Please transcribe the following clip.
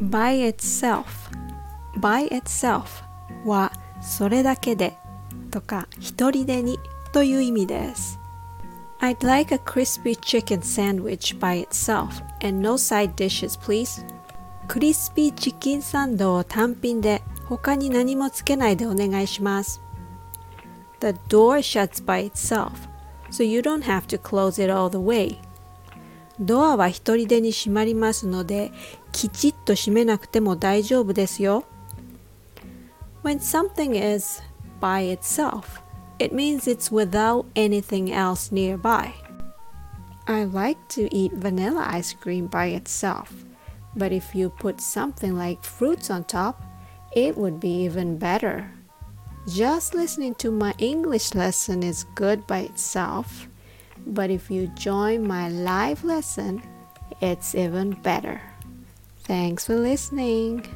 by itself by itself はそれだけでとか一人でにという意味です I'd like a crispy chicken sandwich by itself and no side dishes please クリスピーチキンサンドを単品で他に何もつけないでお願いします The door shuts by itself so you don't have to close it all the way ドアは一人でに閉まりますのできちっと閉めなくても大丈夫ですよ When something is by itself, it means it's without anything else nearby. I like to eat vanilla ice cream by itself, but if you put something like fruits on top, it would be even better. Just listening to my English lesson is good by itself, but if you join my live lesson, it's even better. Thanks for listening.